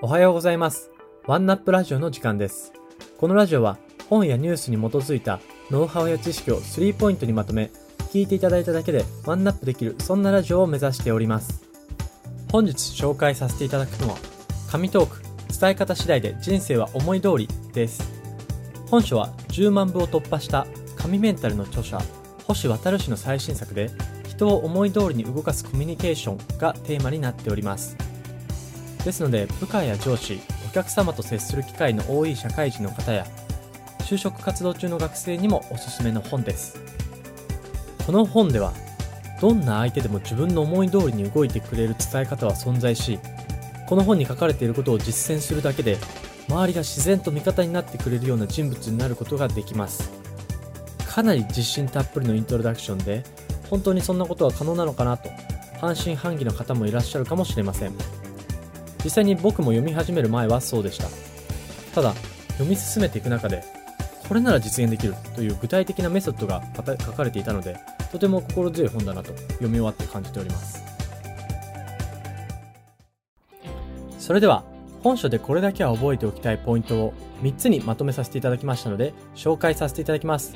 おはようございます。ワンナップラジオの時間です。このラジオは本やニュースに基づいたノウハウや知識を3ポイントにまとめ、聞いていただいただけでワンナップできる、そんなラジオを目指しております。本日紹介させていただくのは、紙トーク、伝え方次第で人生は思い通りです。本書は10万部を突破した紙メンタルの著者、星渡氏の最新作で、人を思い通りに動かすコミュニケーションがテーマになっております。ですので、部下や上司、お客様と接する機会の多い社会人の方や、就職活動中の学生にもおすすめの本です。この本では、どんな相手でも自分の思い通りに動いてくれる伝え方は存在し、この本に書かれていることを実践するだけで、周りが自然と味方になってくれるような人物になることができます。かなり自信たっぷりのイントロダクションで、本当にそんなことは可能なのかなと、半信半疑の方もいらっしゃるかもしれません。実際に僕も読み始める前はそうでした。ただ、読み進めていく中で、これなら実現できるという具体的なメソッドが書かれていたので、とても心強い本だなと読み終わって感じております。それでは、本書でこれだけは覚えておきたいポイントを3つにまとめさせていただきましたので、紹介させていただきます。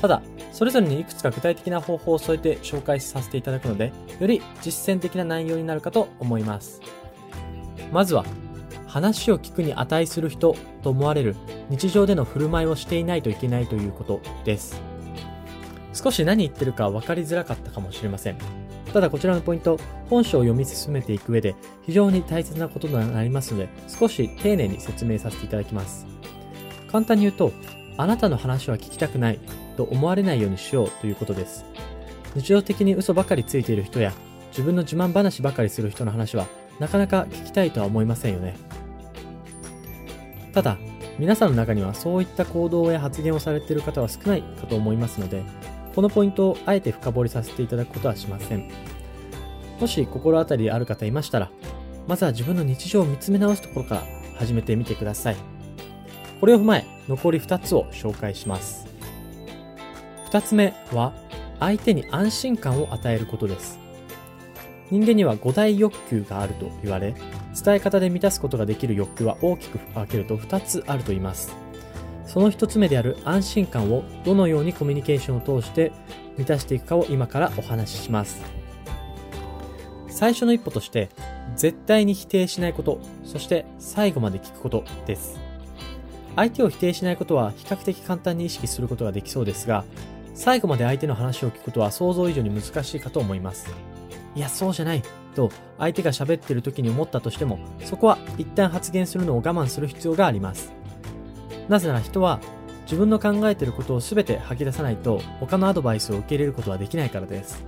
ただ、それぞれにいくつか具体的な方法を添えて紹介させていただくので、より実践的な内容になるかと思います。まずは、話を聞くに値する人と思われる日常での振る舞いをしていないといけないということです。少し何言ってるか分かりづらかったかもしれません。ただこちらのポイント、本書を読み進めていく上で非常に大切なこととなりますので、少し丁寧に説明させていただきます。簡単に言うと、あなたの話は聞きたくないと思われないようにしようということです。日常的に嘘ばかりついている人や、自分の自慢話ばかりする人の話は、なかなか聞きたいとは思いませんよね。ただ、皆さんの中にはそういった行動や発言をされている方は少ないかと思いますので、このポイントをあえて深掘りさせていただくことはしません。もし心当たりある方いましたら、まずは自分の日常を見つめ直すところから始めてみてください。これを踏まえ、残り2つを紹介します。2つ目は、相手に安心感を与えることです。人間には5大欲求があると言われ、伝え方で満たすことができる欲求は大きく分けると2つあると言います。その1つ目である安心感をどのようにコミュニケーションを通して満たしていくかを今からお話しします。最初の一歩として、絶対に否定しないこと、そして最後まで聞くことです。相手を否定しないことは比較的簡単に意識することができそうですが、最後まで相手の話を聞くことは想像以上に難しいかと思います。いや、そうじゃない。と、相手が喋ってる時に思ったとしても、そこは一旦発言するのを我慢する必要があります。なぜなら人は、自分の考えてることを全て吐き出さないと、他のアドバイスを受け入れることはできないからです。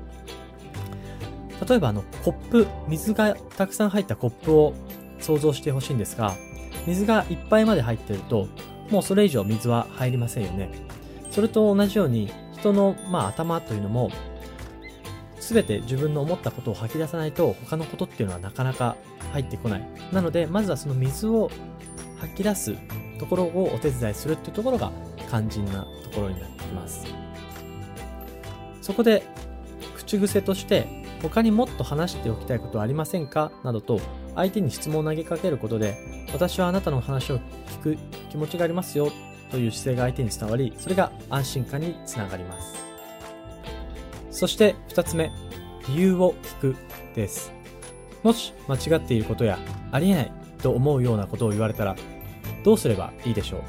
例えば、あの、コップ、水がたくさん入ったコップを想像してほしいんですが、水がいっぱいまで入ってると、もうそれ以上水は入りませんよね。それと同じように、人の、まあ、頭というのも、すべて自分の思ったことを吐き出さないと他のことっていうのはなかなか入ってこない。なので、まずはその水を吐き出すところをお手伝いするっていうところが肝心なところになってきます。そこで、口癖として、他にもっと話しておきたいことはありませんか？などと相手に質問を投げかけることで、私はあなたの話を聞く気持ちがありますよという姿勢が相手に伝わり、それが安心感につながります。そして二つ目、理由を聞くです。もし間違っていることやありえないと思うようなことを言われたらどうすればいいでしょう？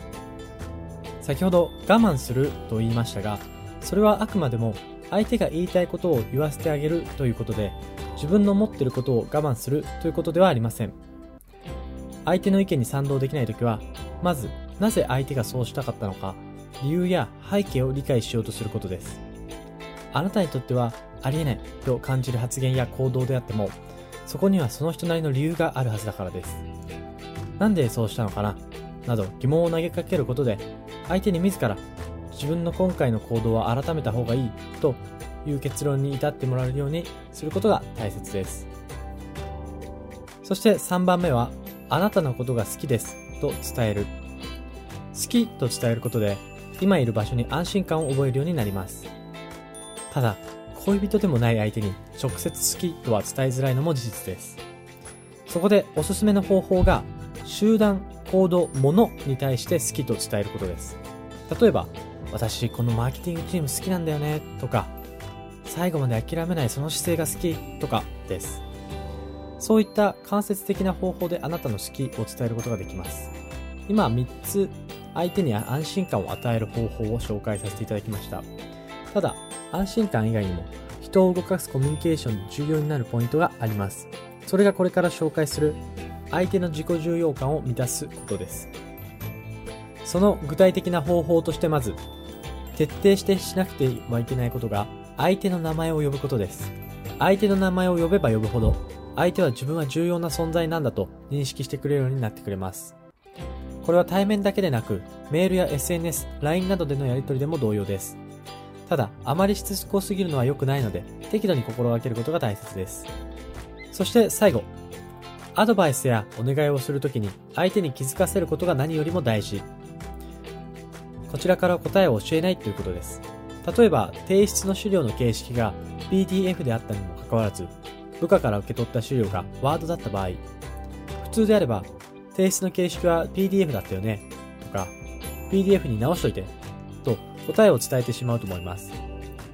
先ほど我慢すると言いましたが、それはあくまでも相手が言いたいことを言わせてあげるということで、自分の持ってることを我慢するということではありません。相手の意見に賛同できないときは、まずなぜ相手がそうしたかったのか、理由や背景を理解しようとすることです。あなたにとってはありえないと感じる発言や行動であっても、そこにはその人なりの理由があるはずだからです。なんでそうしたのかな？など疑問を投げかけることで、相手に自ら自分の今回の行動は改めた方がいいという結論に至ってもらえるようにすることが大切です。そして3番目は、あなたのことが好きですと伝える。好きと伝えることで、今いる場所に安心感を覚えるようになります。ただ、恋人でもない相手に直接好きとは伝えづらいのも事実です。そこでおすすめの方法が、集団、行動、物に対して好きと伝えることです。例えば、私このマーケティングチーム好きなんだよねとか、最後まで諦めないその姿勢が好きとかです。そういった間接的な方法であなたの好きを伝えることができます。今3つ相手に安心感を与える方法を紹介させていただきました。ただ、安心感以外にも人を動かすコミュニケーションで重要になるポイントがあります。それがこれから紹介する相手の自己重要感を満たすことです。その具体的な方法としてまず、徹底してしなくてはいけないことが相手の名前を呼ぶことです。相手の名前を呼べば呼ぶほど、相手は自分は重要な存在なんだと認識してくれるようになってくれます。これは対面だけでなく、メールや SNS、LINE などでのやり取りでも同様です。あまりしつこすぎるのは良くないので、適度に心がけることが大切です。そして最後、アドバイスやお願いをするときに相手に気づかせることが何よりも大事。こちらから答えを教えないということです。例えば、提出の資料の形式が PDF であったにもかかわらず、部下から受け取った資料が Word だった場合、普通であれば、提出の形式は PDF だったよね、とか、PDF に直しといて、と答えを伝えてしまうと思います。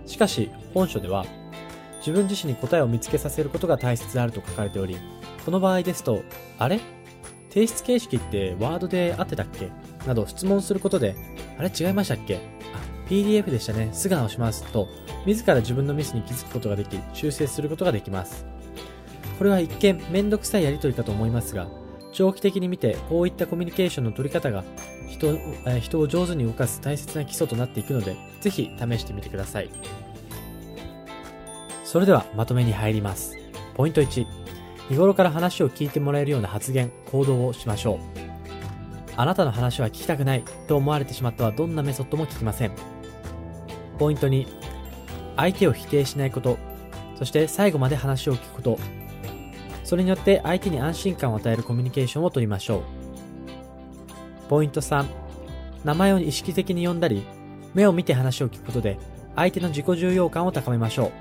しかし、本書では、自分自身に答えを見つけさせることが大切であると書かれており、この場合ですと、あれ？提出形式ってワードで合ってたっけ？など質問することで、あれ違いましたっけ？あ、PDF でしたね。すぐ直します。と、自ら自分のミスに気づくことができ、修正することができます。これは一見めんどくさいやりとりかと思いますが、長期的に見てこういったコミュニケーションの取り方が人人を上手に動かす大切な基礎となっていくので、ぜひ試してみてください。それではまとめに入ります。ポイント1。日頃から話を聞いてもらえるような発言、行動をしましょう。あなたの話は聞きたくないと思われてしまったはどんなメソッドも聞きません。ポイント2。相手を否定しないこと。そして最後まで話を聞くこと。それによって相手に安心感を与えるコミュニケーションをとりましょう。ポイント3。名前を意識的に呼んだり、目を見て話を聞くことで相手の自己重要感を高めましょう。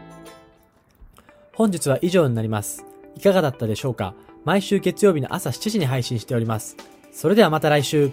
本日は以上になります。いかがだったでしょうか？毎週月曜日の朝7時に配信しております。それではまた来週。